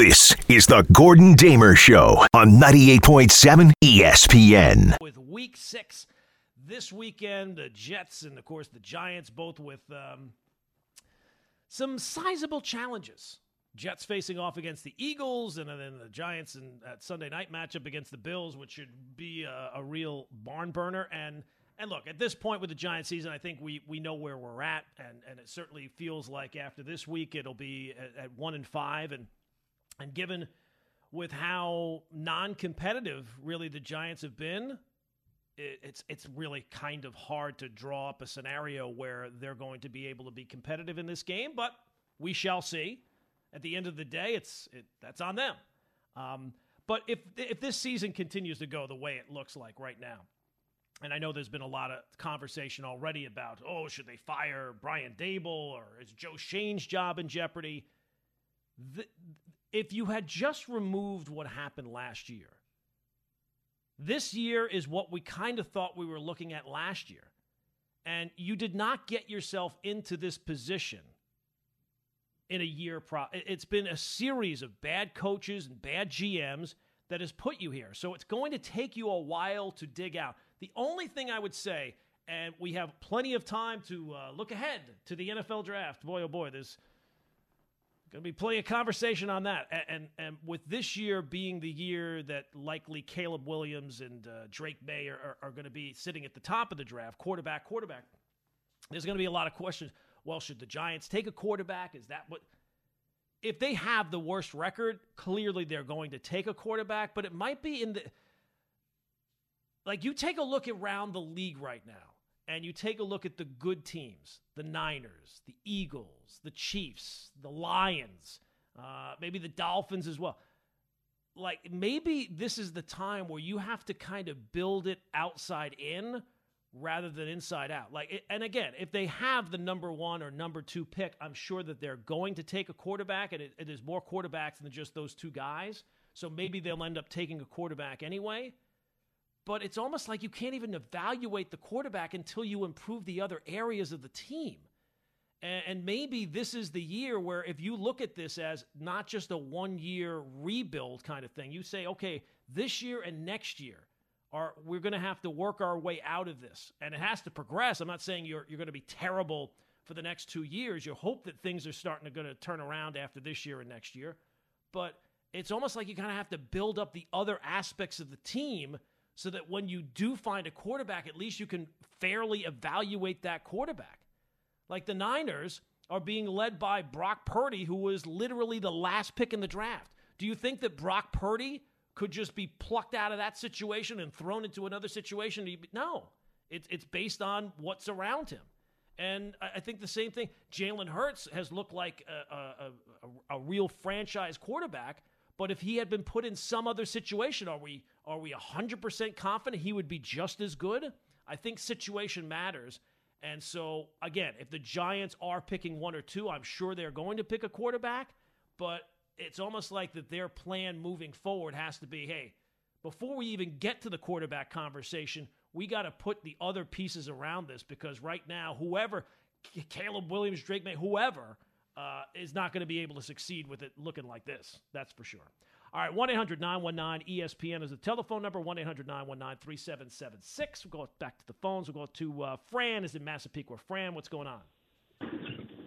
This is the Gordon Damer Show on 98.7 ESPN. With week six this weekend, the Jets and, of course, the Giants, both with um, some sizable challenges. Jets facing off against the Eagles, and then the Giants in that Sunday night matchup against the Bills, which should be a, a real barn burner. And and look, at this point with the Giant season, I think we we know where we're at, and and it certainly feels like after this week it'll be at, at one and five, and and given with how non-competitive really the Giants have been, it, it's it's really kind of hard to draw up a scenario where they're going to be able to be competitive in this game. But we shall see. At the end of the day, it's it, that's on them. Um, but if if this season continues to go the way it looks like right now, and I know there's been a lot of conversation already about, oh, should they fire Brian Daboll or is Joe Schoen's job in jeopardy? If you had just removed what happened last year, this year is what we kind of thought we were looking at last year. And you did not get yourself into this position in a year. Pro- it's been a series of bad coaches and bad GMs that has put you here. So it's going to take you a while to dig out. The only thing I would say, and we have plenty of time to uh, look ahead to the NFL draft. Boy, oh boy, there's Going to be plenty of conversation on that. And, and, and, with this year being the year that likely Caleb Williams and uh, Drake Maye are, are, are going to be sitting at the top of the draft, quarterback, quarterback, there's going to be a lot of questions. Well, should the Giants take a quarterback? Is that what. If they have the worst record, clearly they're going to take a quarterback, but it might be in the. Like, you take a look around the league right now and you take a look at the good teams the Niners, the Eagles, the Chiefs, the Lions, uh, maybe the Dolphins as well. Like maybe this is the time where you have to kind of build it outside in rather than inside out. Like, and again, if they have the number one or number two pick, I'm sure that they're going to take a quarterback, and it, it is more quarterbacks than just those two guys. So maybe they'll end up taking a quarterback anyway but it's almost like you can't even evaluate the quarterback until you improve the other areas of the team. And, and maybe this is the year where if you look at this as not just a one year rebuild kind of thing, you say, okay, this year and next year, are we're going to have to work our way out of this, and it has to progress. I'm not saying you're you're going to be terrible for the next two years. You hope that things are starting to going to turn around after this year and next year, but it's almost like you kind of have to build up the other aspects of the team so that when you do find a quarterback, at least you can fairly evaluate that quarterback. Like the Niners are being led by Brock Purdy, who was literally the last pick in the draft. Do you think that Brock Purdy could just be plucked out of that situation and thrown into another situation? No, it's it's based on what's around him. And I think the same thing. Jalen Hurts has looked like a, a, a, a, real franchise quarterback, but if he had been put in some other situation, are we are we 100% confident he would be just as good? I think situation matters. And so again, if the Giants are picking one or two, I'm sure they're going to pick a quarterback, but it's almost like that their plan moving forward has to be, hey, before we even get to the quarterback conversation, we got to put the other pieces around this because right now, whoever Caleb Williams, Drake Maye, whoever uh, is not going to be able to succeed with it looking like this. That's for sure. All right, 1 800 919 ESPN is the telephone number 1 800 919 3776. We'll go back to the phones. We'll go to uh, Fran, is in Massapequa. Fran, what's going on?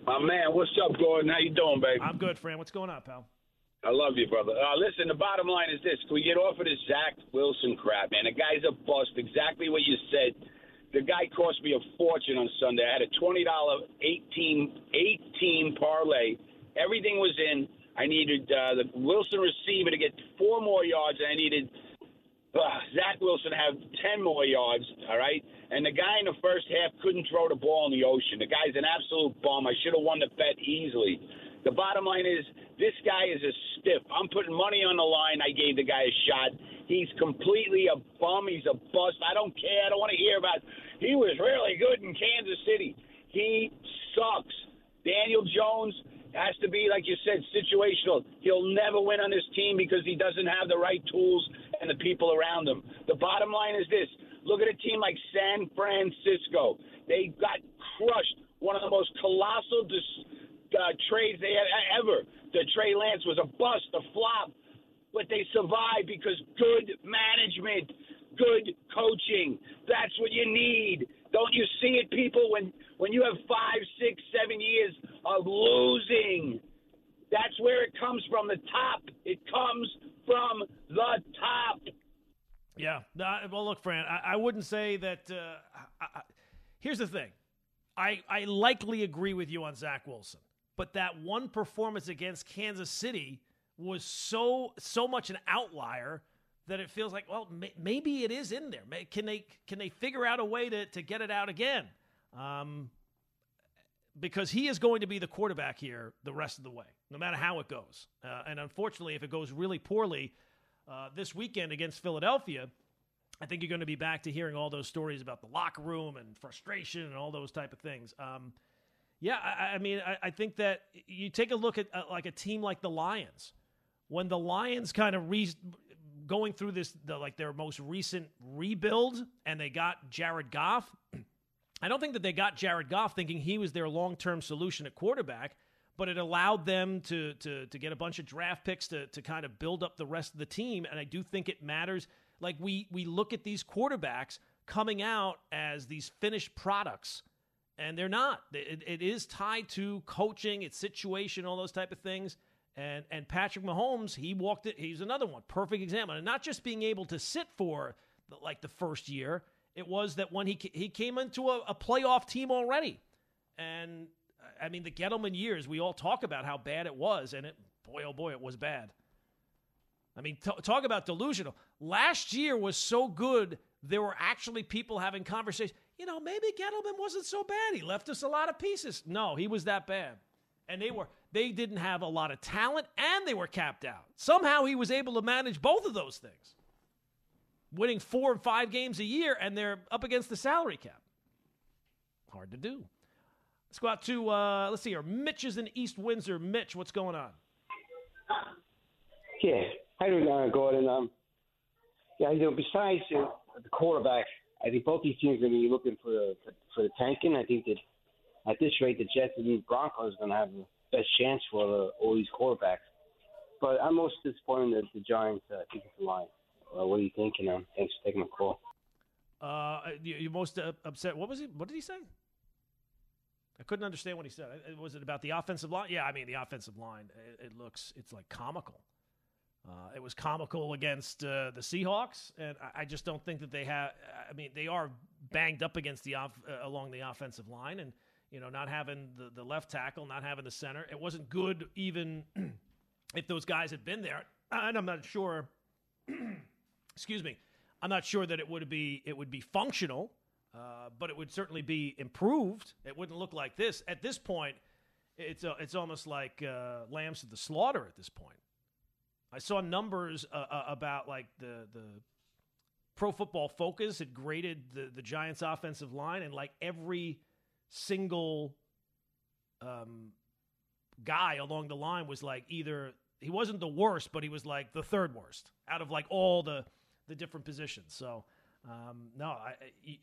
My man, what's up, Gordon? How you doing, baby? I'm good, Fran. What's going on, pal? I love you, brother. Uh, listen, the bottom line is this: Can we get off of this Zach Wilson crap, man? The guy's a bust. Exactly what you said the guy cost me a fortune on Sunday. I had a twenty dollar eighteen eighteen parlay. Everything was in. I needed uh, the Wilson receiver to get four more yards, and I needed uh, Zach Wilson to have ten more yards. All right, and the guy in the first half couldn't throw the ball in the ocean. The guy's an absolute bum. I should have won the bet easily. The bottom line is this guy is a stiff. I'm putting money on the line. I gave the guy a shot. He's completely a bum. He's a bust. I don't care. I don't want to hear about. He was really good in Kansas City. He sucks. Daniel Jones has to be, like you said, situational. He'll never win on this team because he doesn't have the right tools and the people around him. The bottom line is this: look at a team like San Francisco. They got crushed. One of the most colossal dis- uh, trades they had ever. The Trey Lance was a bust, a flop, but they survive because good management, good coaching. That's what you need. Don't you see it, people? When when you have five, six, seven years of losing, that's where it comes from. The top. It comes from the top. Yeah. Well, look, Fran, I, I wouldn't say that. Uh, I, I, here's the thing. I, I likely agree with you on Zach Wilson, but that one performance against Kansas City was so so much an outlier that it feels like well may, maybe it is in there. Can they can they figure out a way to to get it out again? Um, because he is going to be the quarterback here the rest of the way, no matter how it goes. Uh, and unfortunately, if it goes really poorly uh, this weekend against Philadelphia, I think you're going to be back to hearing all those stories about the locker room and frustration and all those type of things. Um, yeah, I, I mean, I, I, think that you take a look at uh, like a team like the Lions. When the Lions kind of re- going through this, the, like their most recent rebuild, and they got Jared Goff. I don't think that they got Jared Goff thinking he was their long term solution at quarterback, but it allowed them to, to, to get a bunch of draft picks to, to kind of build up the rest of the team. And I do think it matters. Like we, we look at these quarterbacks coming out as these finished products, and they're not. It, it is tied to coaching, its situation, all those type of things. And and Patrick Mahomes, he walked it. He's another one, perfect example, and not just being able to sit for the, like the first year, it was that when he he came into a, a playoff team already, and I mean the Gettleman years, we all talk about how bad it was, and it boy oh boy it was bad. I mean, t- talk about delusional. Last year was so good, there were actually people having conversations. You know, maybe Gettleman wasn't so bad. He left us a lot of pieces. No, he was that bad. And they were they didn't have a lot of talent and they were capped out. Somehow he was able to manage both of those things winning four and five games a year, and they're up against the salary cap. Hard to do. Let's go out to uh, let's see here. Mitch is in East Windsor. Mitch, what's going on? Yeah, how do uh, Gordon? Um, yeah, you know, besides uh, the quarterback, I think both these teams are going to be looking for for, for the tanking. I think that at this rate, the Jets and the Broncos are going to have best chance for uh, all these quarterbacks. But I'm most disappointed that the Giants uh, defensive line. Uh, what do you think? You know, thanks for taking my call. Uh, you, most uh, upset? What was he? What did he say? I couldn't understand what he said. Was it about the offensive line? Yeah, I mean the offensive line. It, it looks it's like comical. Uh, it was comical against uh, the Seahawks, and I, I, just don't think that they have. I mean, they are banged up against the off, uh, along the offensive line, and you know, not having the, the left tackle, not having the center. It wasn't good even if those guys had been there. And I'm not sure excuse me, I'm not sure that it would be it would be functional, uh, but it would certainly be improved. It wouldn't look like this at this point. It's a, it's almost like uh, lambs to the slaughter at this point. I saw numbers uh, uh about like the the Pro Football Focus had graded the the Giants' offensive line, and like every single um, guy along the line was like either he wasn't the worst, but he was like the third worst out of like all the the different positions. So um, no, I, I,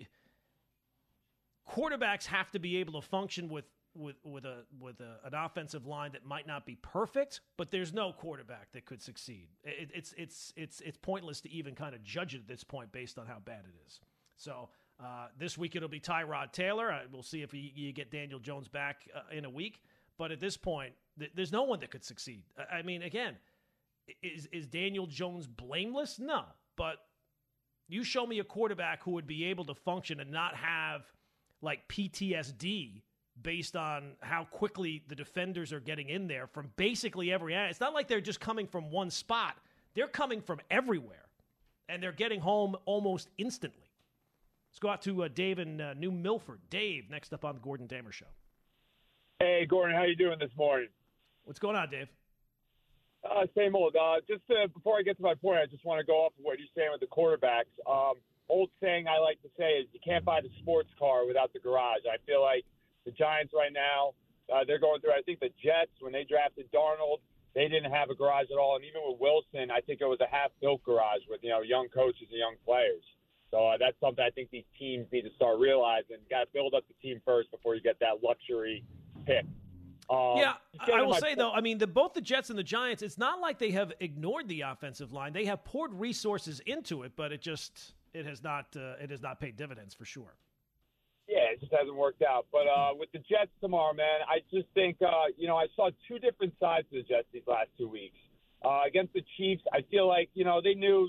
quarterbacks have to be able to function with with with a with a, an offensive line that might not be perfect, but there's no quarterback that could succeed. It, it's it's it's it's pointless to even kind of judge it at this point based on how bad it is. So. Uh, this week it'll be Tyrod Taylor. Uh, we'll see if you get Daniel Jones back uh, in a week. But at this point, th- there's no one that could succeed. I, I mean, again, is is Daniel Jones blameless? No, but you show me a quarterback who would be able to function and not have like PTSD based on how quickly the defenders are getting in there from basically every end. It's not like they're just coming from one spot. They're coming from everywhere. And they're getting home almost instantly. Let's go out to uh, Dave in uh, New Milford. Dave, next up on the Gordon Damer Show. Hey, Gordon, how you doing this morning? What's going on, Dave? Uh, same old. Uh, just uh, before I get to my point, I just want to go off of what you're saying with the quarterbacks. Um, old saying I like to say is you can't buy the sports car without the garage. I feel like the Giants right now, uh, they're going through. I think the Jets when they drafted Darnold, they didn't have a garage at all, and even with Wilson, I think it was a half-built garage with you know young coaches and young players. So uh, that's something I think these teams need to start realizing. Got to build up the team first before you get that luxury pick. Um, yeah, I will say point- though, I mean, the, both the Jets and the Giants, it's not like they have ignored the offensive line. They have poured resources into it, but it just it has not uh, it has not paid dividends for sure. Yeah, it just hasn't worked out. But uh, with the Jets tomorrow, man, I just think uh, you know I saw two different sides of the Jets these last two weeks. Uh, against the Chiefs, I feel like you know they knew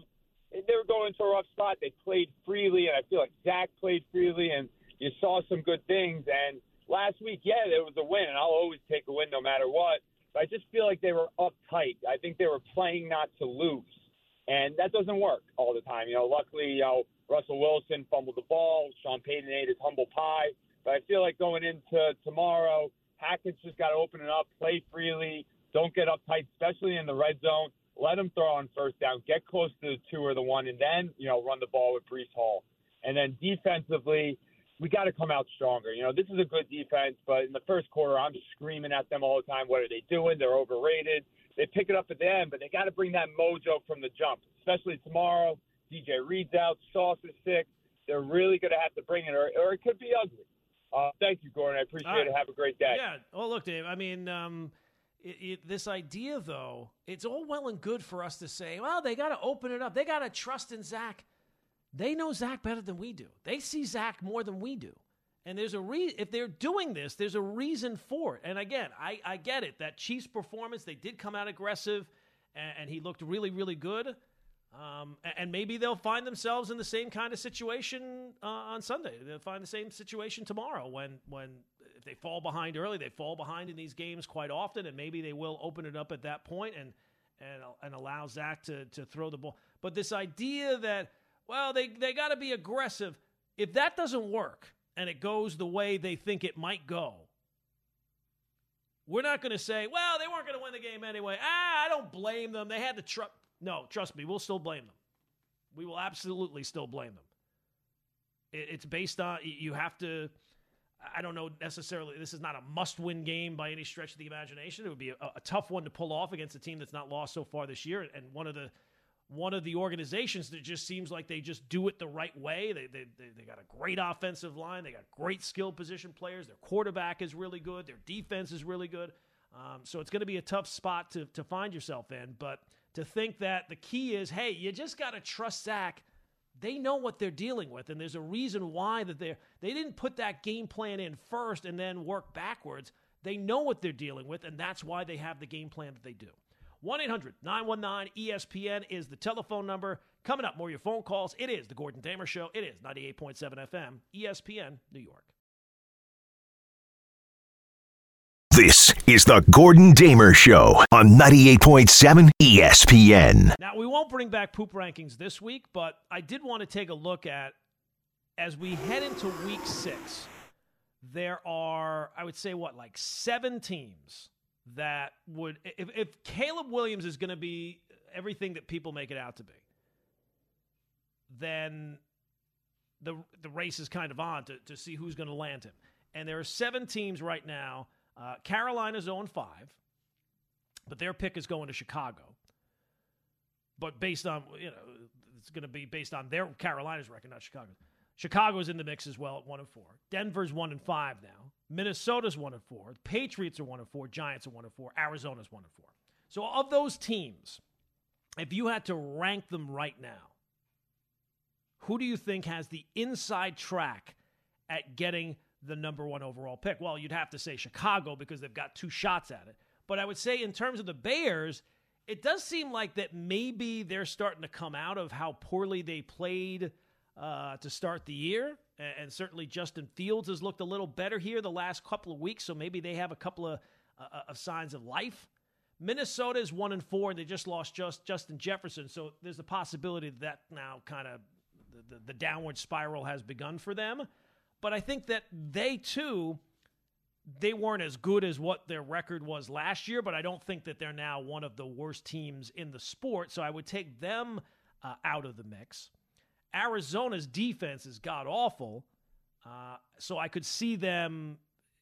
they were going into a rough spot. They played freely, and I feel like Zach played freely, and you saw some good things. And last week, yeah, there was a win, and I'll always take a win no matter what. But I just feel like they were uptight. I think they were playing not to lose, and that doesn't work all the time. You know, luckily, you know Russell Wilson fumbled the ball. Sean Payton ate his humble pie. But I feel like going into tomorrow, Hackett's just got to open it up, play freely, don't get uptight, especially in the red zone. Let him throw on first down, get close to the two or the one, and then you know run the ball with Breece Hall. And then defensively, we got to come out stronger. You know, this is a good defense, but in the first quarter, I'm screaming at them all the time. What are they doing? They're overrated. They pick it up at the end, but they got to bring that mojo from the jump, especially tomorrow. DJ Reed's out, Sauce is sick. They're really going to have to bring it, or, or it could be ugly. Uh, thank you, Gordon. I appreciate right. it. Have a great day. Yeah. Well, look, Dave. I mean, um, it, it, this idea though, it's all well and good for us to say, well, they got to open it up. They got to trust in Zach. They know Zach better than we do. They see Zach more than we do. And there's a re- if they're doing this, there's a reason for it. And again, I, I get it. That Chiefs performance, they did come out aggressive, and, and he looked really, really good. Um, and maybe they'll find themselves in the same kind of situation uh, on Sunday. They'll find the same situation tomorrow when when if they fall behind early, they fall behind in these games quite often, and maybe they will open it up at that point and and and allow Zach to to throw the ball. But this idea that well they they got to be aggressive. If that doesn't work and it goes the way they think it might go, we're not going to say, well, they weren't going to win the game anyway. Ah, I don't blame them. They had to trust. No, trust me, we'll still blame them. We will absolutely still blame them. It, it's based on you have to. I don't know necessarily. This is not a must-win game by any stretch of the imagination. It would be a, a tough one to pull off against a team that's not lost so far this year, and one of the one of the organizations that just seems like they just do it the right way. They, they, they, they got a great offensive line. They got great skill position players. Their quarterback is really good. Their defense is really good. Um, so it's going to be a tough spot to, to find yourself in. But to think that the key is, hey, you just got to trust Zach. They know what they're dealing with, and there's a reason why that they they didn't put that game plan in first and then work backwards. They know what they're dealing with, and that's why they have the game plan that they do. 1 800 919 ESPN is the telephone number. Coming up, more your phone calls. It is the Gordon Damer Show. It is 98.7 FM, ESPN, New York. This is the Gordon Damer Show on 98.7 ESPN. Now, we won't bring back poop rankings this week, but I did want to take a look at as we head into week six. There are, I would say, what, like seven teams that would, if, if Caleb Williams is going to be everything that people make it out to be, then the the race is kind of on to, to see who's going to land him. And there are seven teams right now. Uh, Carolina's 0 5, but their pick is going to Chicago. But based on, you know, it's going to be based on their Carolina's record, not Chicago's. Chicago's in the mix as well at 1 and 4. Denver's 1 and 5 now. Minnesota's 1 and 4. The Patriots are 1 and 4. Giants are 1 and 4. Arizona's 1 and 4. So of those teams, if you had to rank them right now, who do you think has the inside track at getting the number one overall pick? Well, you'd have to say Chicago because they've got two shots at it. But I would say, in terms of the Bears, it does seem like that maybe they're starting to come out of how poorly they played uh, to start the year. And, and, certainly Justin Fields has looked a little better here the last couple of weeks. So maybe they have a couple of, uh, of signs of life. Minnesota is one and four, and they just lost just Justin Jefferson. So there's a possibility that, that now kind of the, the, the downward spiral has begun for them. But I think that they too, they weren't as good as what their record was last year. But I don't think that they're now one of the worst teams in the sport. So I would take them uh, out of the mix. Arizona's defense is god awful. Uh, so I could see them.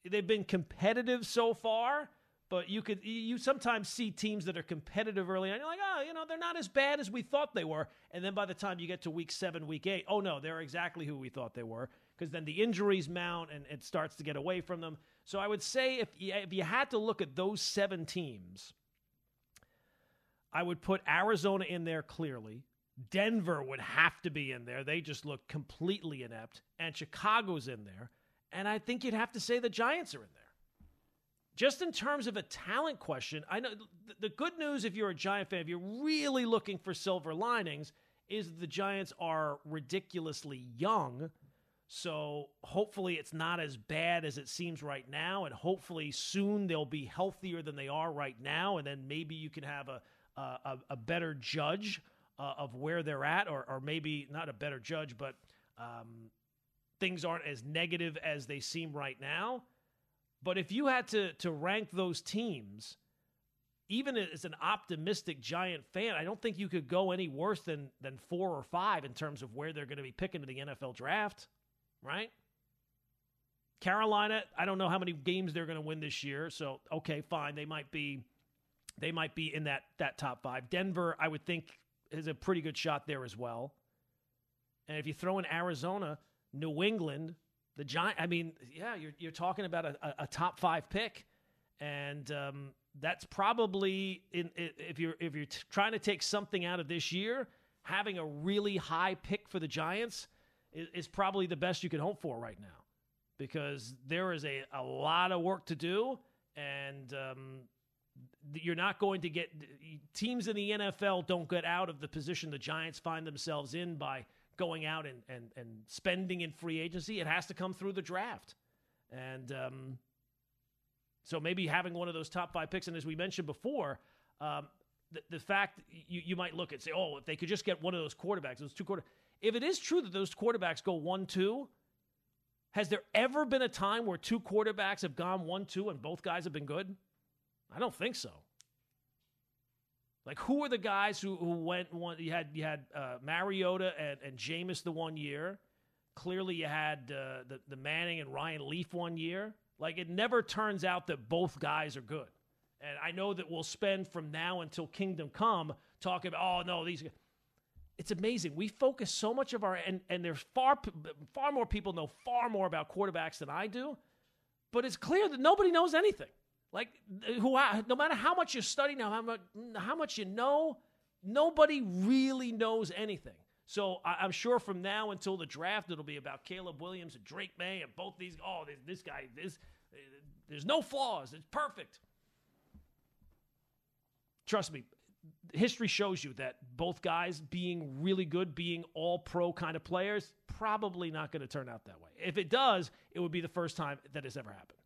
They've been competitive so far, but you could you sometimes see teams that are competitive early on. You're like, oh, you know, they're not as bad as we thought they were. And then by the time you get to week seven, week eight, oh no, they're exactly who we thought they were. Because then the injuries mount and it starts to get away from them. So I would say if you, if you had to look at those seven teams, I would put Arizona in there clearly. Denver would have to be in there. They just look completely inept. And Chicago's in there. And I think you'd have to say the Giants are in there. Just in terms of a talent question, I know the good news if you're a Giant fan, if you're really looking for silver linings, is the Giants are ridiculously young. So hopefully it's not as bad as it seems right now. And hopefully soon they'll be healthier than they are right now. And then maybe you can have a, a, a better judge uh, of where they're at, or, or maybe not a better judge, but um, things aren't as negative as they seem right now. But if you had to to rank those teams, even as an optimistic Giant fan, I don't think you could go any worse than than four or five in terms of where they're going to be picking to the NFL draft, right? Carolina, I don't know how many games they're going to win this year, so okay, fine, they might be they might be in that that top 5. Denver, I would think is a pretty good shot there as well. And if you throw in Arizona, New England, the Giant. I mean, yeah, you're you're talking about a, a, a top five pick, and um, that's probably in if you're if you're t- trying to take something out of this year, having a really high pick for the Giants is, probably the best you can hope for right now, because there is a a lot of work to do, and um, you're not going to get teams in the NFL don't get out of the position the Giants find themselves in by going out and, and, and spending in free agency. It has to come through the draft. And um, so maybe having one of those top five picks, and as we mentioned before, um, the, the fact you, you might look and say, oh, if they could just get one of those quarterbacks, those two quarter. If it is true that those quarterbacks go one two, has there ever been a time where two quarterbacks have gone one two and both guys have been good? I don't think so. Like who are the guys who, who went one? You had you had uh, Mariota and, and Jameis the one year. Clearly, you had uh, the the Manning and Ryan Leaf one year. Like it never turns out that both guys are good. And I know that we'll spend from now until Kingdom Come talking about oh no these. It's amazing. We focus so much of our and and there's far far more people know far more about quarterbacks than I do, but it's clear that nobody knows anything. Like who, no matter how much you study now, how much, how much you know, nobody really knows anything. So I, am sure from now until the draft, it'll be about Caleb Williams and Drake Maye and both these. Oh, this, this guy, this, there's no flaws. It's perfect. Trust me, history shows you that both guys being really good, being all pro kind of players, probably not going to turn out that way. If it does, it would be the first time that has ever happened.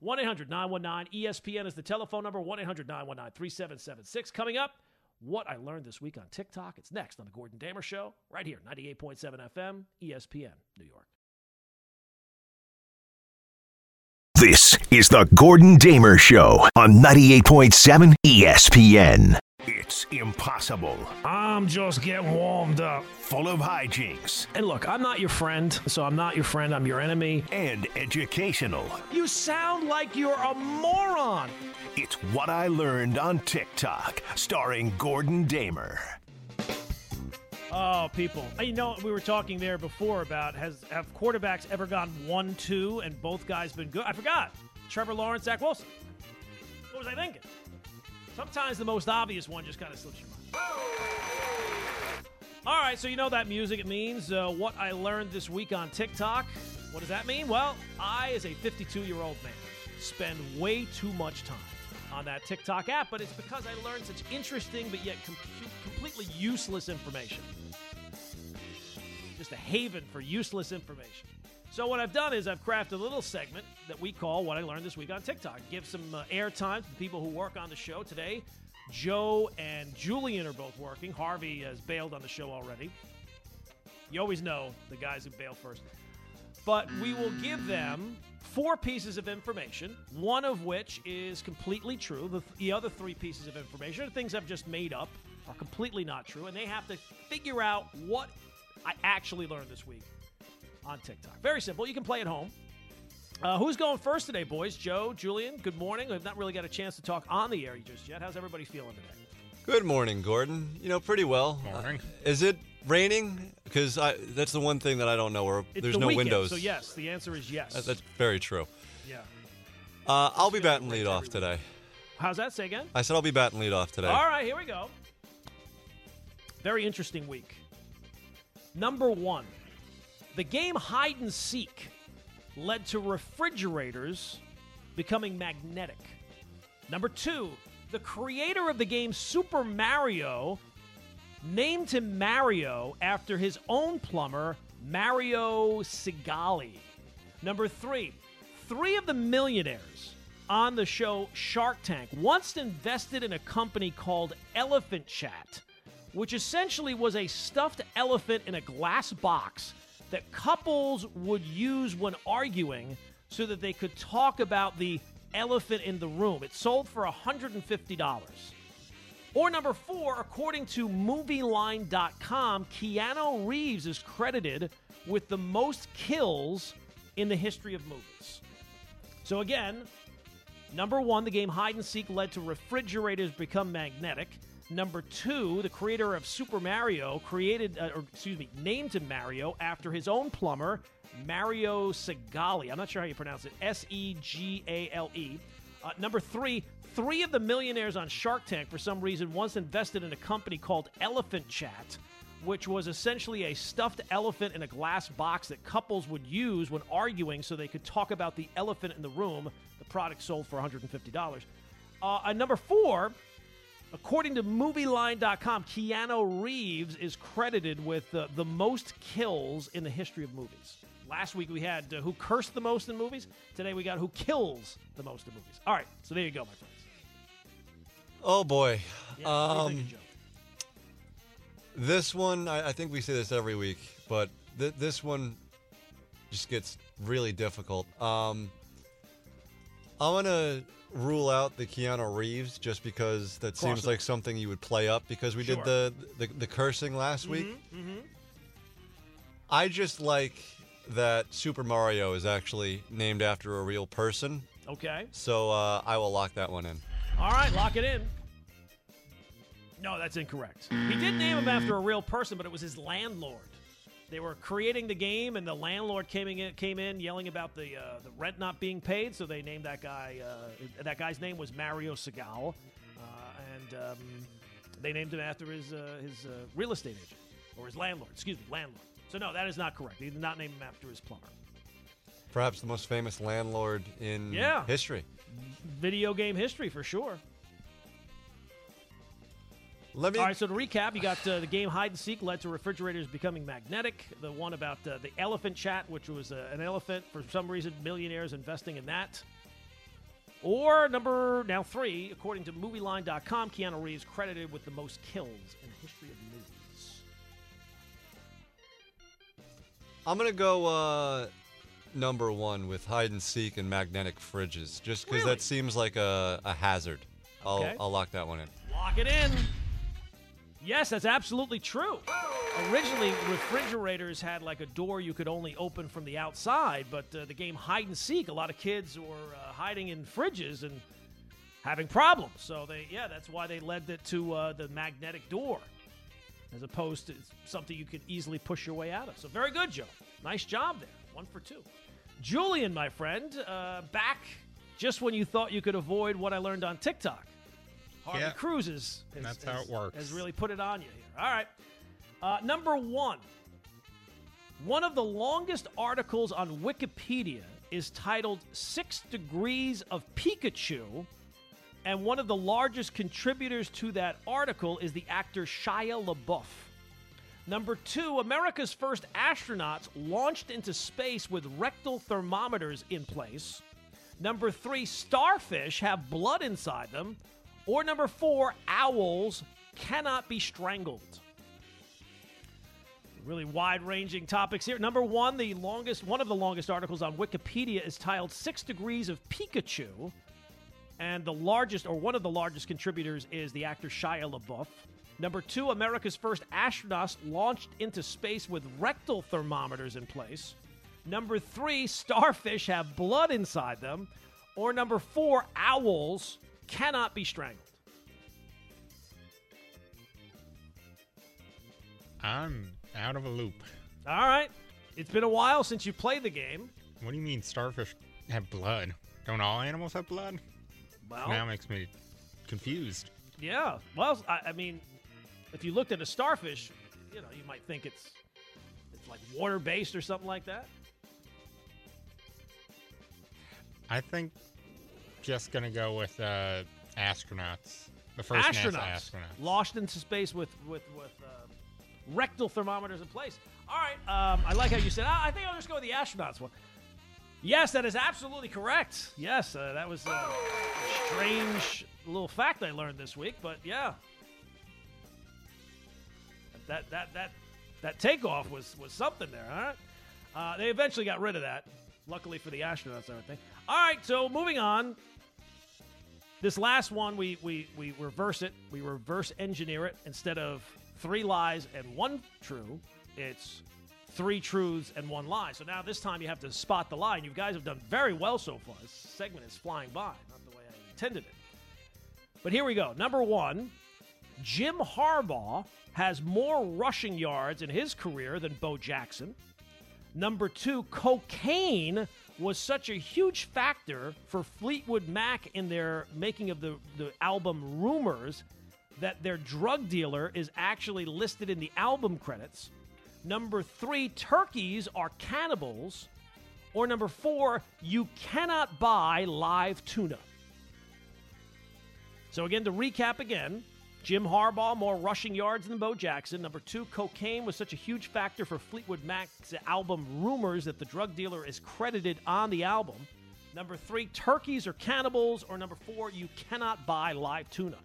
1 800 919 ESPN is the telephone number 1 800 919 3776. Coming up, what I learned this week on TikTok. It's next on The Gordon Damer Show, right here, 98.7 FM, ESPN, New York. This is The Gordon Damer Show on 98.7 ESPN. It's impossible. I'm just getting warmed up. Full of hijinks. And look, I'm not your friend, so I'm not your friend, I'm your enemy. And educational. You sound like you're a moron. It's What I Learned on TikTok, starring Gordon Damer. Oh, people. You know, we were talking there before about has have quarterbacks ever gone 1 2 and both guys been good? I forgot. Trevor Lawrence, Zach Wilson. What was I thinking? Sometimes the most obvious one just kind of slips your mind. All right, so you know that music. It means uh, what I learned this week on TikTok. What does that mean? Well, I, as a 52 year old man, spend way too much time on that TikTok app, but it's because I learned such interesting but yet com- completely useless information. Just a haven for useless information. So what I've done is I've crafted a little segment that we call "What I Learned This Week on TikTok." Give some uh, airtime to the people who work on the show today. Joe and Julian are both working. Harvey has bailed on the show already. You always know the guys who bail first. But we will give them four pieces of information, one of which is completely true. The, the other three pieces of information are things I've just made up, are completely not true, and they have to figure out what I actually learned this week on TikTok. Very simple. You can play at home. Uh, who's going first today, boys? Joe, Julian, good morning. We've not really got a chance to talk on the air just yet. How's everybody feeling today? Good morning, Gordon. You know, pretty well. Morning. Uh, is it raining? Because that's the one thing that I don't know. Where it's there's the no weekend, windows. So yes, the answer is yes. That, that's very true. Yeah. Uh, I'll be batting lead off today. How's that? Say again. I said I'll be batting lead off today. All right, here we go. Very interesting week. Number one, the game hide and seek led to refrigerators becoming magnetic. Number two, the creator of the game Super Mario named him Mario after his own plumber, Mario Segale. Number three, three of the millionaires on the show Shark Tank once invested in a company called Elephant Chat, which essentially was a stuffed elephant in a glass box that couples would use when arguing so that they could talk about the elephant in the room. It sold for $150. Or number four, according to MovieLine.com, Keanu Reeves is credited with the most kills in the history of movies. So again, number one, the game hide and seek led to refrigerators become magnetic. Number two, the creator of Super Mario created, uh, or excuse me, named him Mario after his own plumber, Mario Segale. I'm not sure how you pronounce it. S E G A L E. Uh, number three, three of the millionaires on Shark Tank, for some reason, once invested in a company called Elephant Chat, which was essentially a stuffed elephant in a glass box that couples would use when arguing so they could talk about the elephant in the room. The product sold for $150. Uh, number four, according to MovieLine.com, Keanu Reeves is credited with uh, the most kills in the history of movies. Last week we had uh, who cursed the most in movies. Today we got who kills the most in movies. All right, so there you go, my friends. Oh boy. Yeah, what do you um. This one, I, I think we say this every week, but th- this one just gets really difficult. Um, I want to rule out the Keanu Reeves just because that seems like something you would play up because we Sure. did the, the the cursing last week. Mhm. I just like that Super Mario is actually named after a real person, Okay. so uh, I will lock that one in. All right, lock it in. No, that's incorrect. He did name him after a real person, but it was his landlord. They were creating the game, and the landlord came in, came in yelling about the uh, the rent not being paid. So they named that guy. Uh, that guy's name was Mario Segal, uh, and um, they named him after his uh, his uh, real estate agent or his landlord. Excuse me, landlord. So no, that is not correct. He did not name him after his plumber. Perhaps the most famous landlord in Yeah. history. Video game history for sure. Let me All right, so to recap, you got uh, the game hide and seek led to refrigerators becoming magnetic. The one about uh, the elephant chat, which was uh, an elephant for some reason, millionaires investing in that. Or number now three, according to MovieLine.com, Keanu Reeves credited with the most kills in the history of movies. I'm gonna go uh, number one with hide and seek and magnetic fridges, just because Really? that seems like a, a hazard. I'll Okay. I'll lock that one in. Lock it in. Yes, that's absolutely true. Originally, refrigerators had like a door you could only open from the outside, but uh, the game hide and seek, a lot of kids were uh, hiding in fridges and having problems. So they, yeah, that's why they led it to uh, the magnetic door, as opposed to something you could easily push your way out of. So very good, Joe. Nice job there. One for two. Julian, my friend, uh, back just when you thought you could avoid what I learned on TikTok. Harvey Yeah. Cruz is, has- That's how it works. Has really put it on you here. All right. Uh, number one. One of the longest articles on Wikipedia is titled Six Degrees of Pikachu. And one of the largest contributors to that article is the actor Shia LaBeouf. Number two, America's first astronauts launched into space with rectal thermometers in place. Number three, starfish have blood inside them. Or number four, owls cannot be strangled. Really wide ranging topics here. Number one, the longest, one of the longest articles on Wikipedia is titled Six Degrees of Pikachu. And the largest, or one of the largest contributors, is the actor Shia LaBeouf. Number two, America's first astronauts launched into space with rectal thermometers in place. Number three, starfish have blood inside them. Or number four, owls cannot be strangled. I'm out of a loop. All right. It's been a while since you played the game. What do you mean starfish have blood? Don't all animals have blood? Well, Now makes me confused. yeah. Well, I, I mean, if you looked at a starfish, you know, you might think it's it's like water based or something like that. I think just gonna go with uh, astronauts. The first astronauts, NASA astronauts. lost into space with with with uh, rectal thermometers in place. All right, um, I like how you said. Ah, I think I'll just go with the astronauts one. Yes, that is absolutely correct. Yes, uh, that was a strange little fact I learned this week, but yeah, that that that that takeoff was was something there. All right, uh, they eventually got rid of that. Luckily for the astronauts, I would think. All right, so moving on. This last one, we, we, we reverse it. We reverse engineer it. Instead of three lies and one true, it's three truths and one lie. So now this time you have to spot the lie. And you guys have done very well so far. This segment is flying by, not the way I intended it. But here we go. Number one Jim Harbaugh has more rushing yards in his career than Bo Jackson. Number two, cocaine was such a huge factor for Fleetwood Mac in their making of the, the album Rumors that their drug dealer is actually listed in the album credits. Number three, turkeys are cannibals. Or number four, you cannot buy live tuna. So, again, to recap again Jim Harbaugh, more rushing yards than Bo Jackson. Number two, cocaine was such a huge factor for Fleetwood Mac's album Rumors that the drug dealer is credited on the album. Number three, turkeys are cannibals. Or number four, you cannot buy live tuna.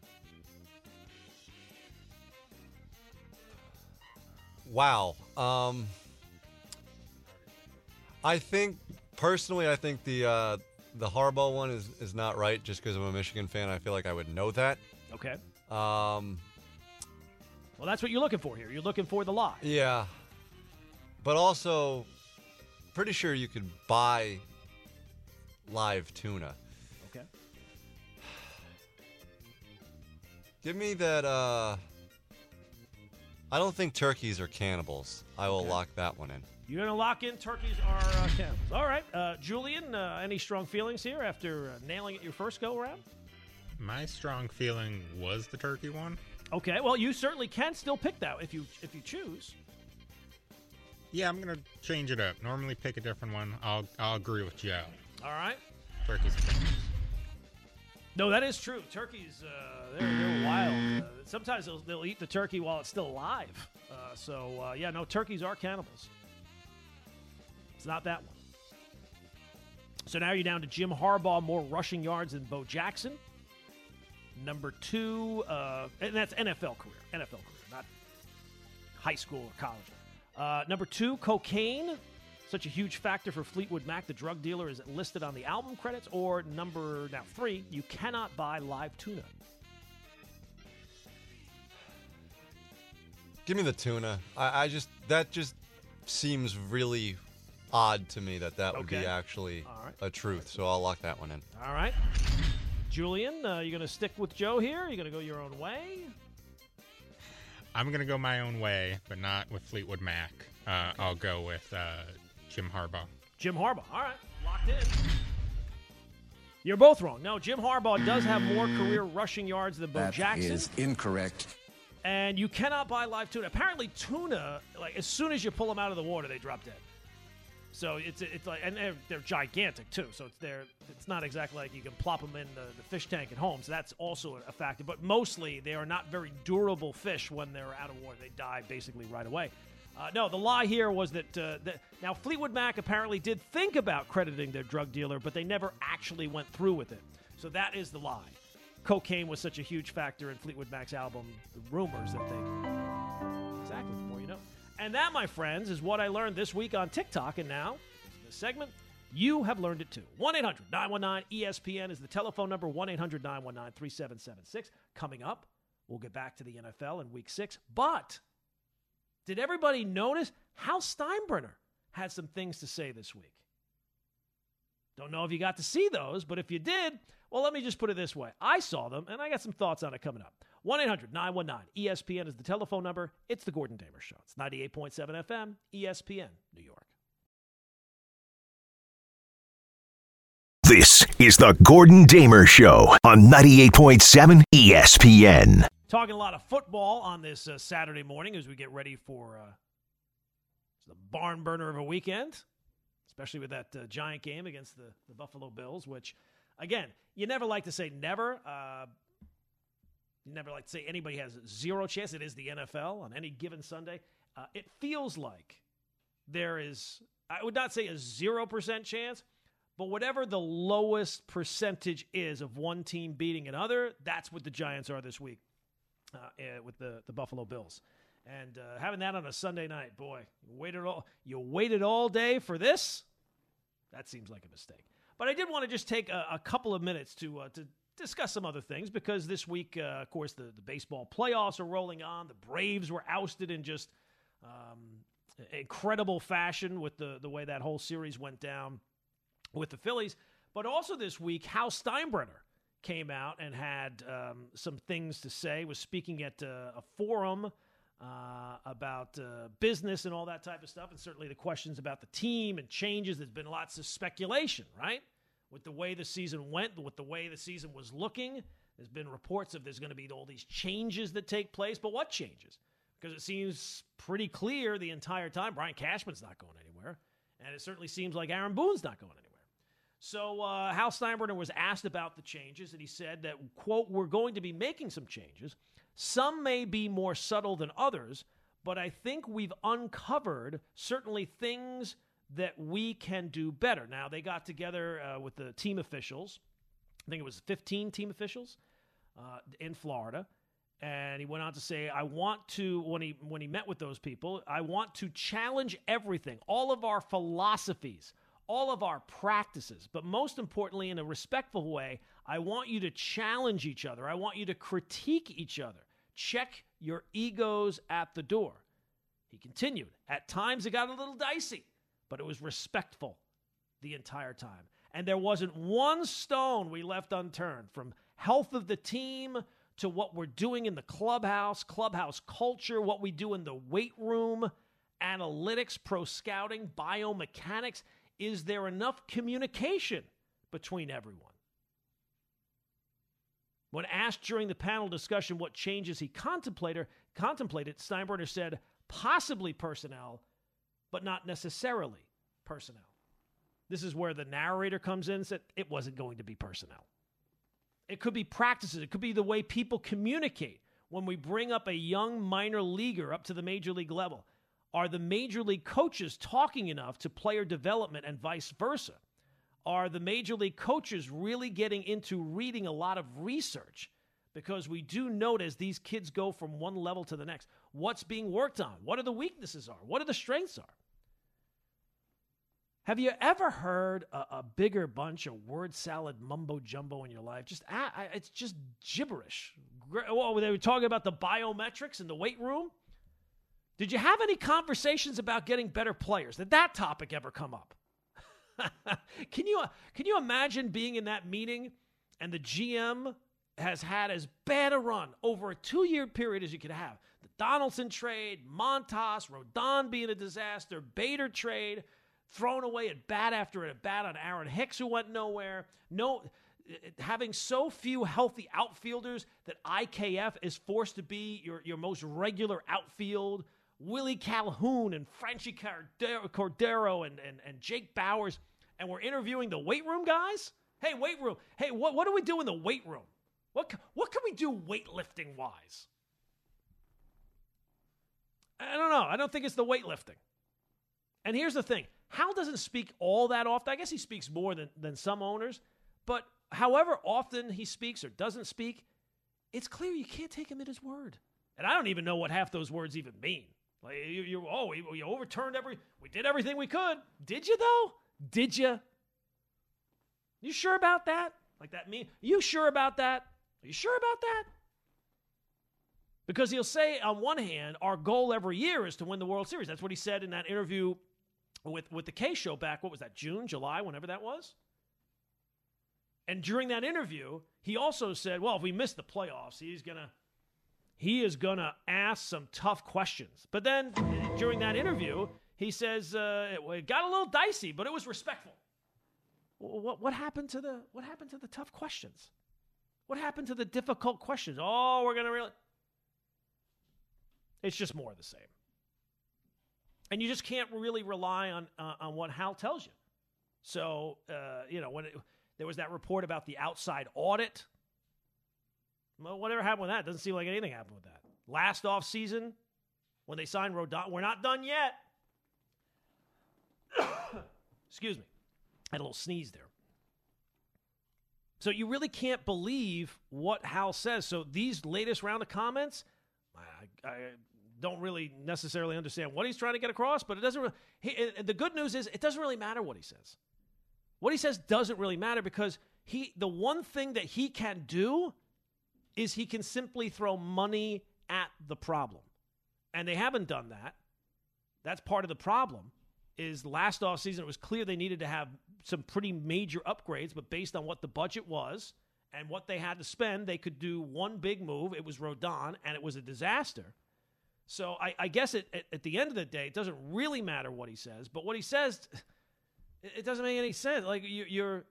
Wow. Um, I think personally, I think the uh, the Harbaugh one is is not right. Just because I'm a Michigan fan, I feel like I would know that. Okay. Um, Well, that's what you're looking for here. You're looking for the lie. yeah, but also pretty sure you could buy live tuna. Okay. Give me that. Uh, I don't think turkeys are cannibals. I will lock that one in. You're going to lock in turkeys are uh, cannibals. All right. Uh, Julian, uh, any strong feelings here after uh, nailing it your first go around? My strong feeling was the turkey one. Okay. Well, you certainly can still pick that if you if you choose. Yeah, I'm gonna change it up. Normally pick a different one. I'll I'll agree with Joe. All right. Turkey's. No, that is true. Turkeys, uh, they're, they're wild. Uh, sometimes they'll, they'll eat the turkey while it's still alive. Uh, so, uh, yeah, no, turkeys are cannibals. It's not that one. So now you're down to Jim Harbaugh, more rushing yards than Bo Jackson. Number two, uh, and that's NFL career, NFL career, not high school or college. Uh, number two, cocaine. Such a huge factor for Fleetwood Mac, the drug dealer, is it listed on the album credits. Or number now three, you cannot buy live tuna. Give me the tuna. I, I just that just seems really odd to me that that would Okay. be actually All right. a truth. So I'll lock that one in. All right, Julian, uh, you going to stick with Joe here? You going to go your own way? I'm gonna go my own way, but not with Fleetwood Mac. Uh, I'll go with uh, Jim Harbaugh. Jim Harbaugh. All right, locked in. You're both wrong. No, Jim Harbaugh does have more career rushing yards than Bo That Jackson. is incorrect. and you cannot buy live tuna. Apparently, tuna, like as soon as you pull them out of the water, they drop dead. So it's it's like, and they're, they're gigantic too. So it's they're it's not exactly like you can plop them in the, the fish tank at home. So that's also a factor. But mostly, they are not very durable fish when they're out of water. They die basically right away. Uh, no, the lie here was that, uh, now Fleetwood Mac apparently did think about crediting their drug dealer, but they never actually went through with it. So that is the lie. Cocaine was such a huge factor in Fleetwood Mac's album, The Rumors, that they exactly And that, my friends, is what I learned this week on TikTok. And now, in this segment, you have learned it too. 1 800 919 ESPN is the telephone number 1 800 919 3776. Coming up, we'll get back to the NFL in week six. But did everybody notice how Steinbrenner had some things to say this week? Don't know if you got to see those, but if you did, well, let me just put it this way. I saw them, and I got some thoughts on it coming up. 1 800 919 ESPN is the telephone number. It's the Gordon Damer Show. It's 98.7 FM, ESPN, New York. This is the Gordon Damer Show on 98.7 ESPN. Talking a lot of football on this uh, Saturday morning as we get ready for uh, the barn burner of a weekend, especially with that uh, giant game against the, the Buffalo Bills, which, again, you never like to say never. You never like to say anybody has zero chance. It is the NFL on any given Sunday. Uh, it feels like there is, I would not say a 0% chance, but whatever the lowest percentage is of one team beating another, that's what the Giants are this week uh, eh, with the, the Buffalo Bills. And uh, having that on a Sunday night, boy, you waited all you waited all day for this. That seems like a mistake. But I did want to just take a, a couple of minutes to uh, to discuss some other things because this week, uh, of course, the, the baseball playoffs are rolling on. The Braves were ousted in just um, incredible fashion with the the way that whole series went down with the Phillies. But also this week, Hal Steinbrenner came out and had um, some things to say. Was speaking at uh, a forum uh, about uh, business and all that type of stuff, and certainly the questions about the team and changes. There's been lots of speculation, right? With the way the season went, with the way the season was looking, there's been reports of there's going to be all these changes that take place. But what changes? Because it seems pretty clear the entire time Brian Cashman's not going anywhere, and it certainly seems like Aaron Boone's not going anywhere. So uh, Hal Steinbrenner was asked about the changes, and he said that, quote, we're going to be making some changes. Some may be more subtle than others, but I think we've uncovered certainly things that we can do better. Now, they got together uh, with the team officials. I think it was 15 team officials uh, in Florida. And he went on to say, I want to, when he, when he met with those people, I want to challenge everything, all of our philosophies, all of our practices, but most importantly, in a respectful way, I want you to challenge each other. I want you to critique each other. Check your egos at the door. He continued, At times it got a little dicey, but it was respectful the entire time. And there wasn't one stone we left unturned from health of the team to what we're doing in the clubhouse, clubhouse culture, what we do in the weight room, analytics, pro scouting, biomechanics. Is there enough communication between everyone? When asked during the panel discussion what changes he contemplated, contemplated, Steinbrenner said possibly personnel, but not necessarily personnel. This is where the narrator comes in and said it wasn't going to be personnel. It could be practices, it could be the way people communicate when we bring up a young minor leaguer up to the major league level. Are the major league coaches talking enough to player development and vice versa? Are the major league coaches really getting into reading a lot of research? Because we do note as these kids go from one level to the next, what's being worked on, what are the weaknesses are, what are the strengths are. Have you ever heard a, a bigger bunch of word salad mumbo jumbo in your life? Just ah, it's just gibberish. Oh, they were talking about the biometrics in the weight room. Did you have any conversations about getting better players? Did that topic ever come up? can you can you imagine being in that meeting and the GM has had as bad a run over a two-year period as you could have? The Donaldson trade, Montas, Rodon being a disaster, Bader trade, thrown away at bat after at bat on Aaron Hicks who went nowhere. No having so few healthy outfielders that IKF is forced to be your, your most regular outfield Willie Calhoun and Franchy Cordero and, and, and Jake Bauers, and we're interviewing the weight room guys? Hey, weight room. Hey, what, what do we do in the weight room? What, what can we do weightlifting wise? I don't know. I don't think it's the weightlifting. And here's the thing Hal doesn't speak all that often. I guess he speaks more than, than some owners, but however often he speaks or doesn't speak, it's clear you can't take him at his word. And I don't even know what half those words even mean. Like you, you oh, we overturned every, we did everything we could. Did you though? Did you? You sure about that? Like that me? You sure about that? Are you sure about that? Because he'll say, on one hand, our goal every year is to win the World Series. That's what he said in that interview with, with the K show back, what was that, June, July, whenever that was? And during that interview, he also said, well, if we miss the playoffs, he's to he is going to ask some tough questions. But then during that interview, he says uh, it got a little dicey, but it was respectful. what what happened to the what happened to the tough questions? What happened to the difficult questions? Oh, we're gonna really. It's just more of the same, and you just can't really rely on uh, on what Hal tells you. So uh, you know when it, there was that report about the outside audit. Well, whatever happened with that? Doesn't seem like anything happened with that. Last off season, when they signed Rodon, we're not done yet. Excuse me. I had a little sneeze there. So you really can't believe what Hal says. So these latest round of comments, I, I don't really necessarily understand what he's trying to get across, but it doesn't. Really, he, the good news is it doesn't really matter what he says. What he says doesn't really matter because he the one thing that he can do is he can simply throw money at the problem. And they haven't done that. That's part of the problem. Is last offseason it was clear they needed to have some pretty major upgrades, but based on what the budget was and what they had to spend, they could do one big move. It was Rodon, and it was a disaster. So I, I guess it, at, at the end of the day, it doesn't really matter what he says, but what he says, it doesn't make any sense. Like you, you're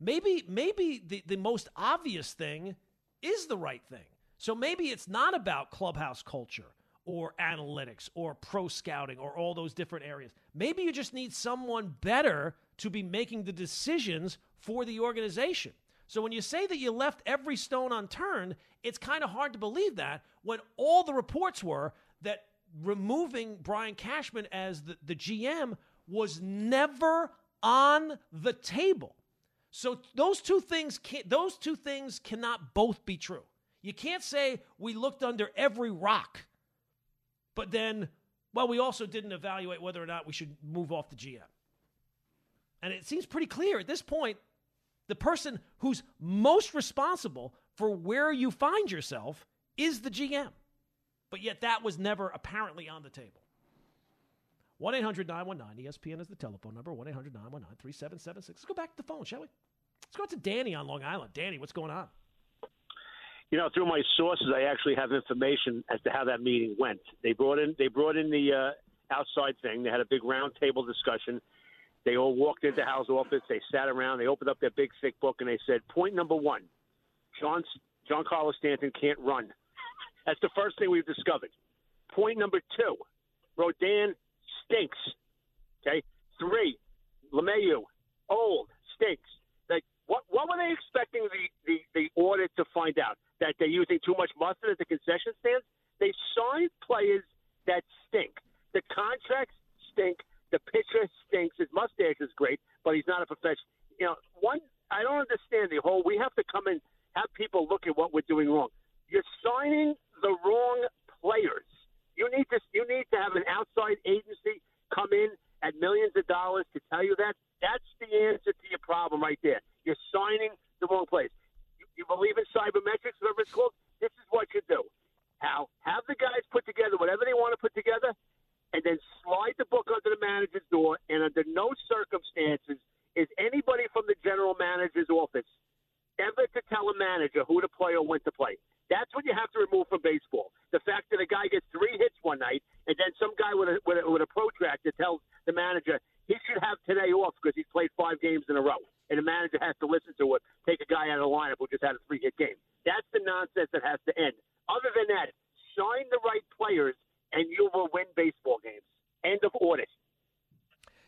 maybe maybe the, the most obvious thing is the right thing. So maybe it's not about clubhouse culture or analytics or pro scouting or all those different areas. Maybe you just need someone better to be making the decisions for the organization. So when you say that you left every stone unturned, it's kind of hard to believe that when all the reports were that removing Brian Cashman as the, the GM was never on the table. So those two things can those two things cannot both be true. You can't say we looked under every rock, but then, well, we also didn't evaluate whether or not we should move off the GM. And it seems pretty clear at this point the person who's most responsible for where you find yourself is the GM. But yet that was never apparently on the table. 1 800 919 ESPN is the telephone number 1 800 919 3776. Let's go back to the phone, shall we? Let's go to Danny on Long Island. Danny, what's going on? You know, through my sources, I actually have information as to how that meeting went. They brought in they brought in the uh, outside thing. They had a big round table discussion. They all walked into Hal's office. They sat around. They opened up their big thick book and they said, "Point number one, John Giancarlo Stanton can't run." That's the first thing we've discovered. Point number two, Rodon stinks. Okay, three, LeMahieu old stinks. Like what? What were they expecting the the the audit to find out that they're using too much mustard at the concession stands? They signed players that stink. The contracts stink. The pitcher stinks. His mustache is great, but he's not a professional. You know, one I don't understand the whole. We have to come and have people look at what we're doing wrong. You're signing the wrong players. You need to you need to have an outside agency come in at millions of dollars to tell you that. That's the answer to your problem right there. You're signing the wrong place. You, you believe in cybermetrics, whatever it's called. This is what you do. How have the guys put together whatever they want to put together, and then slide the book under the manager's door. And under no circumstances is anybody from the general manager's office ever to tell a manager who to play or when to play. That's what you have to remove from baseball. The fact that a guy gets three hits one night, and then some guy with a, with a, with a protractor tells the manager he should have today off because he's played five games in a row, and the manager has to listen to it, take a guy out of the lineup who just had a three hit game. That's the nonsense that has to end. Other than that, sign the right players, and you will win baseball games. End of audit.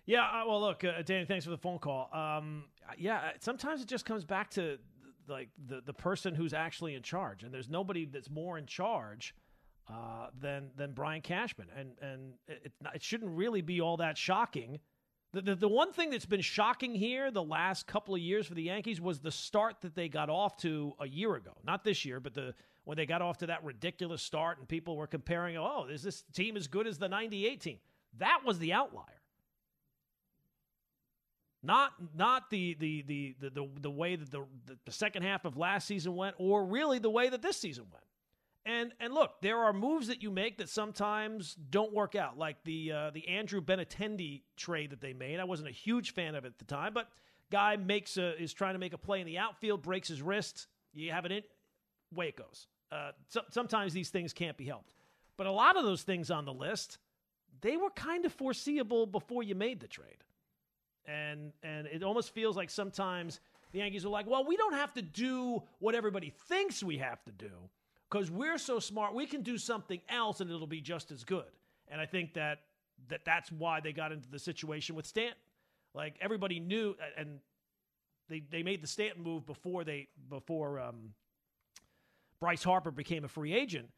Yeah, uh, well, look, uh, Danny, thanks for the phone call. Um, yeah, sometimes it just comes back to like the the person who's actually in charge, and there's nobody that's more in charge uh, than than Brian Cashman, and and it, it shouldn't really be all that shocking. The, the, the one thing that's been shocking here the last couple of years for the Yankees was the start that they got off to a year ago. Not this year, but the when they got off to that ridiculous start and people were comparing, oh, is this team as good as the 98 team? That was the outlier. Not not the the the the the, the way that the, the second half of last season went, or really the way that this season went. And and look, there are moves that you make that sometimes don't work out, like the uh, the Andrew Benintendi trade that they made. I wasn't a huge fan of it at the time, but guy makes a, is trying to make a play in the outfield, breaks his wrist. You have it in, way it goes. Uh, so, sometimes these things can't be helped, but a lot of those things on the list, they were kind of foreseeable before you made the trade. and and it almost feels like sometimes the Yankees are like, well, we don't have to do what everybody thinks we have to do because we're so smart. We can do something else, and it'll be just as good. And I think that that that's why they got into the situation with Stanton. Like everybody knew, and they they made the Stanton move before they before um, Bryce Harper became a free agent.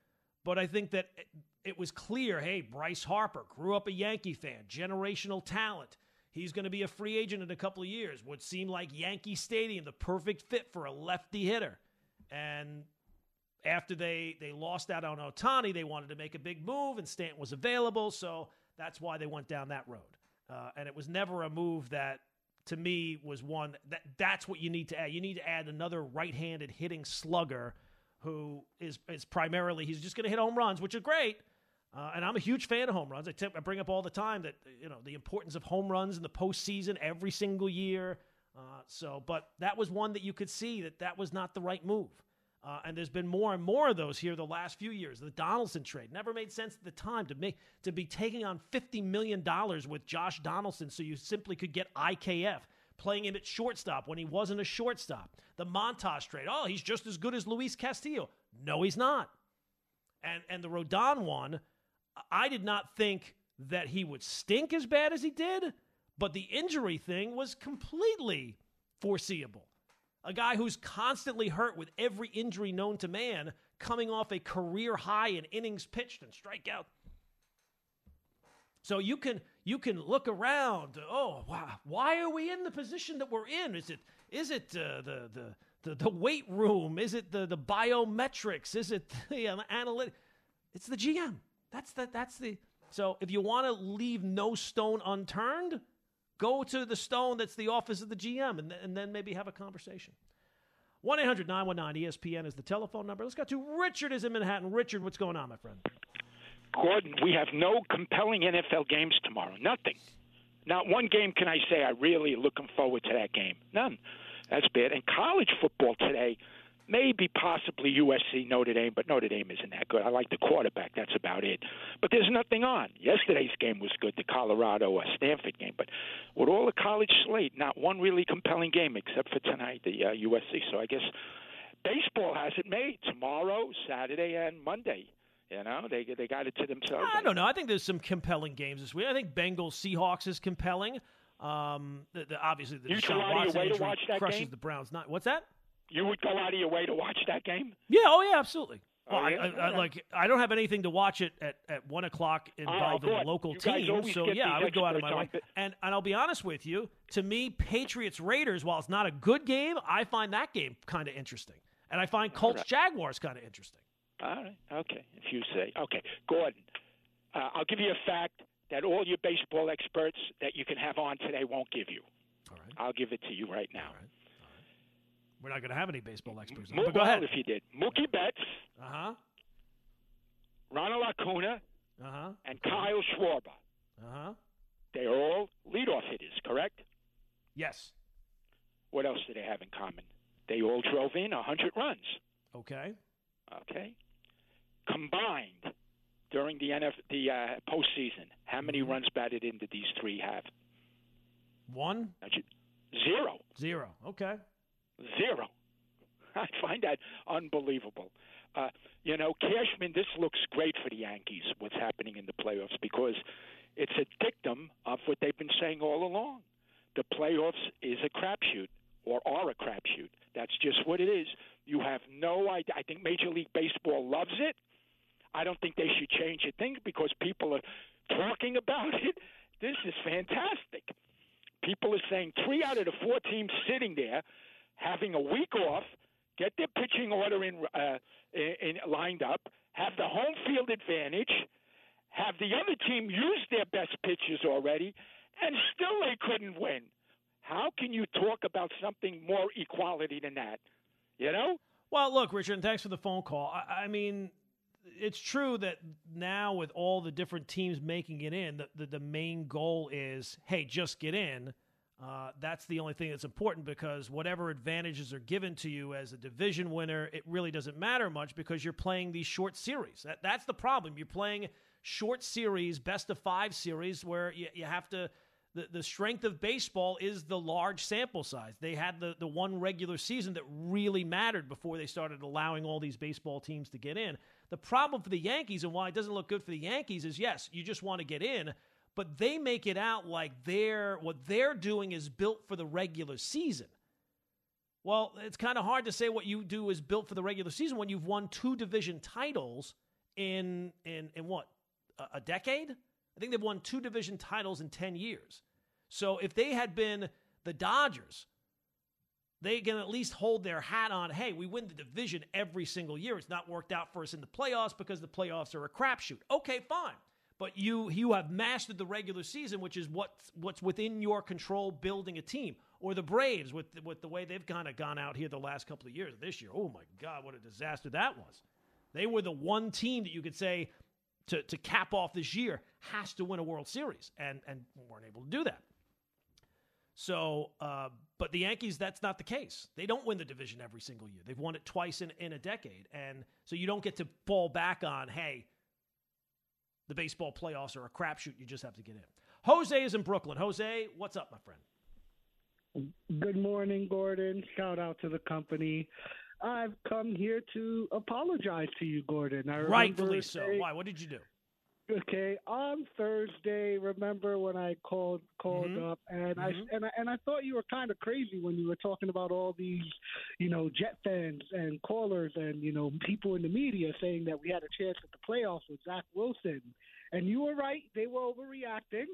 But I think that it, it was clear, hey, Bryce Harper grew up a Yankee fan, generational talent. He's going to be a free agent in a couple of years. Would seem like Yankee Stadium, the perfect fit for a lefty hitter. And after they they lost out on Ohtani, they wanted to make a big move, and Stanton was available, so that's why they went down that road. Uh, and it was never a move that, to me, was one that that's what you need to add. You need to add another right-handed hitting slugger who is is primarily he's just going to hit home runs, which are great. Uh, and I'm a huge fan of home runs. I, bring up all the time that you know the importance of home runs in the postseason every single year. Uh, so, but that was one that you could see that that was not the right move. Uh, and there's been more and more of those here the last few years. The Donaldson trade never made sense at the time to make to be taking on fifty million dollars with Josh Donaldson, so you simply could get IKF playing him at shortstop when he wasn't a shortstop. The Montas trade, oh, he's just as good as Luis Castillo. No, he's not. And and the Rodon one, I did not think that he would stink as bad as he did, but the injury thing was completely foreseeable. A guy who's constantly hurt with every injury known to man, coming off a career high in innings pitched and strikeout. So you can you can look around. Oh wow, why are we in the position that we're in? Is it is it uh, the, the the the weight room? Is it the the biometrics? Is it the analytic? It's the GM. That's the that's the. So if you want to leave no stone unturned, go to the stone that's the office of the GM, and, and then maybe have a conversation. 1 800 919 ESPN is the telephone number. Let's go to Richard is in Manhattan. Richard, what's going on, my friend? Gordon, we have no compelling NFL games tomorrow. Nothing. Not one game can I say I really looking forward to that game. None. That's bad. And college football today, maybe possibly USC Notre Dame, but Notre Dame isn't that good. I like the quarterback. That's about it. But there's nothing on. Yesterday's game was good, the Colorado or Stanford game. But with all the college slate, not one really compelling game except for tonight, the uh, USC. So I guess baseball has it made tomorrow, Saturday, and Monday. You know, they they got it to themselves. I don't know. I think there's some compelling games this week. I think Bengals Seahawks is compelling. Um, the, the, obviously the you Deshaun go out of your Watson way to watch that crushes game? the Browns. Not what's that? You would go out of your way to watch that game? Yeah. Oh yeah. Absolutely. Oh, Well, I- yeah? I, I, like I don't have anything to watch it at, at one o'clock involving good. a local team, so yeah, I would go out of my way. And and I'll be honest with you, to me, Patriots Raiders, while it's not a good game, I find that game kind of interesting, and I find Colts. Jaguars kind of interesting. All right. Okay. If you say. Okay. Gordon, uh, I'll give you a fact that all your baseball experts that you can have on today won't give you. All right. I'll give it to you right now. All right. We're not going to have any baseball experts, on, go ahead. if you did. Mookie Betts, Uh huh. Ronald Acuna, Uh huh. and Kyle Schwarber. Uh huh. They are all leadoff hitters, correct? Yes. What else do they have in common? They all drove in 100 runs. Okay. Okay. Combined during the NF the uh, postseason, how many Mm-hmm. runs batted in did these three have? One. Zero. zero. Okay. Zero. I find that unbelievable. Uh, you know, Cashman, this looks great for the Yankees, what's happening in the playoffs, because it's a dictum of what they've been saying all along. The playoffs is a crapshoot, or are a crapshoot. That's just what it is. You have no idea. I think Major League Baseball loves it. I don't think they should change a thing because people are talking about it. This is fantastic. People are saying three out of the four teams sitting there having a week off, get their pitching order in, uh, in, in lined up, have the home field advantage, have the other team use their best pitchers already, and still they couldn't win. How can you talk about something more equality than that? You know? Well, look, Richard, and thanks for the phone call. I, I mean, it's true that now with all the different teams making it in, the, the, the main goal is, hey, just get in. Uh, that's the only thing that's important because whatever advantages are given to you as a division winner, it really doesn't matter much because you're playing these short series. That, that's the problem. You're playing short series, best of five series, where you, you have to. the, the strength of baseball is the large sample size. They had the, the one regular season that really mattered before they started allowing all these baseball teams to get in. The problem for the Yankees and why it doesn't look good for the Yankees is yes, you just want to get in, but they make it out like they're what they're doing is built for the regular season. Well, it's kind of hard to say what you do is built for the regular season when you've won two division titles in in in what a, a decade. I think they've won two division titles in ten years. So if they had been the Dodgers, they can at least hold their hat on. Hey, we win the division every single year. It's not worked out for us in the playoffs because the playoffs are a crapshoot. Okay, fine. But you you have mastered the regular season, which is what's what's within your control building a team. Or the Braves with with the way they've kind of gone out here the last couple of years. This year, oh my God, what a disaster that was. They were the one team that you could say to, to cap off this year has to win a World Series, and and weren't able to do that. So, uh, but the Yankees, that's not the case. They don't win the division every single year. They've won it twice in, in a decade. And so you don't get to fall back on, hey, the baseball playoffs are a crapshoot. You just have to get in. Jose is in Brooklyn. Jose, what's up, my friend? Good morning, Gordon. Shout out to the company. I've come here to apologize to you, Gordon. I Rightfully so. Why? What did you do? Okay, on Thursday, remember when I called called Mhm. up and Mhm. I and I and I thought you were kind of crazy when you were talking about all these, you know, Jet fans and callers and you know people in the media saying that we had a chance at the playoffs with Zach Wilson, and you were right; they were overreacting.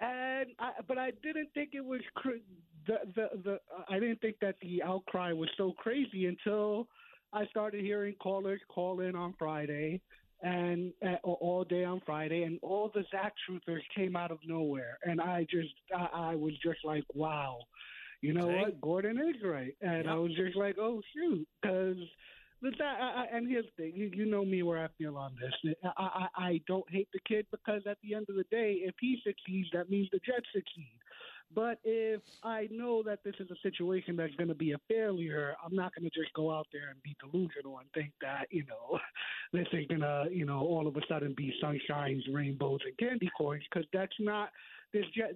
And I, but I didn't think it was cr- the the the I didn't think that the outcry was so crazy until I started hearing callers call in on Friday and uh, all day on Friday, and all the Zach truthers came out of nowhere, and I just I, I was just like, wow, you know See? what, Gordon is right, and I was just like, oh shoot, because. I, I, and here's the thing, you, you know me where I feel on this. I, I, I don't hate the kid because at the end of the day, if he succeeds, that means the Jets succeed. But if I know that this is a situation that's going to be a failure, I'm not going to just go out there and be delusional and think that you know this ain't going to you know all of a sudden be sunshines, rainbows, and candy corns because that's not this jet.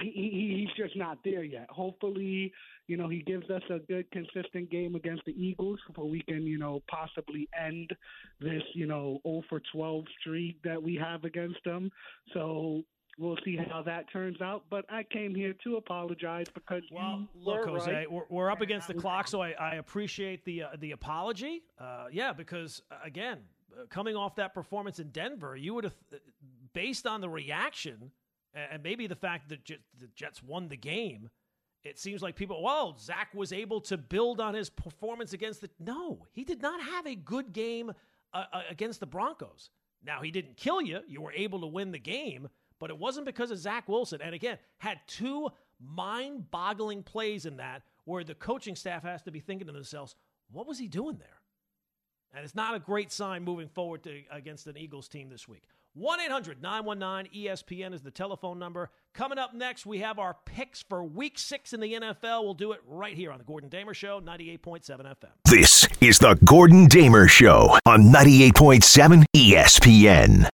He, he, he's just not there yet. Hopefully, you know, he gives us a good, consistent game against the Eagles, so we can, you know, possibly end this, you know, 0 for 12 streak that we have against them. So we'll see how that turns out. But I came here to apologize because Well, look, were Jose, right. we're, we're up against the clock, so I, I appreciate the uh, the apology. Uh, yeah, because uh, again, uh, coming off that performance in Denver, you would have, uh, based on the reaction and maybe the fact that J- the Jets won the game, it seems like people, well, Zach was able to build on his performance against the. No, he did not have a good game against the Broncos. Now he didn't kill you; you were able to win the game, but it wasn't because of Zach Wilson. And again, had two mind-boggling plays in that where the coaching staff has to be thinking to themselves, "What was he doing there?" And it's not a great sign moving forward to, against an Eagles team this week. 1 800 919 ESPN is the telephone number. Coming up next, we have our picks for week six in the NFL. We'll do it right here on the Gordon Damer Show, 98.7 FM. This is the Gordon Damer Show on 98.7 ESPN.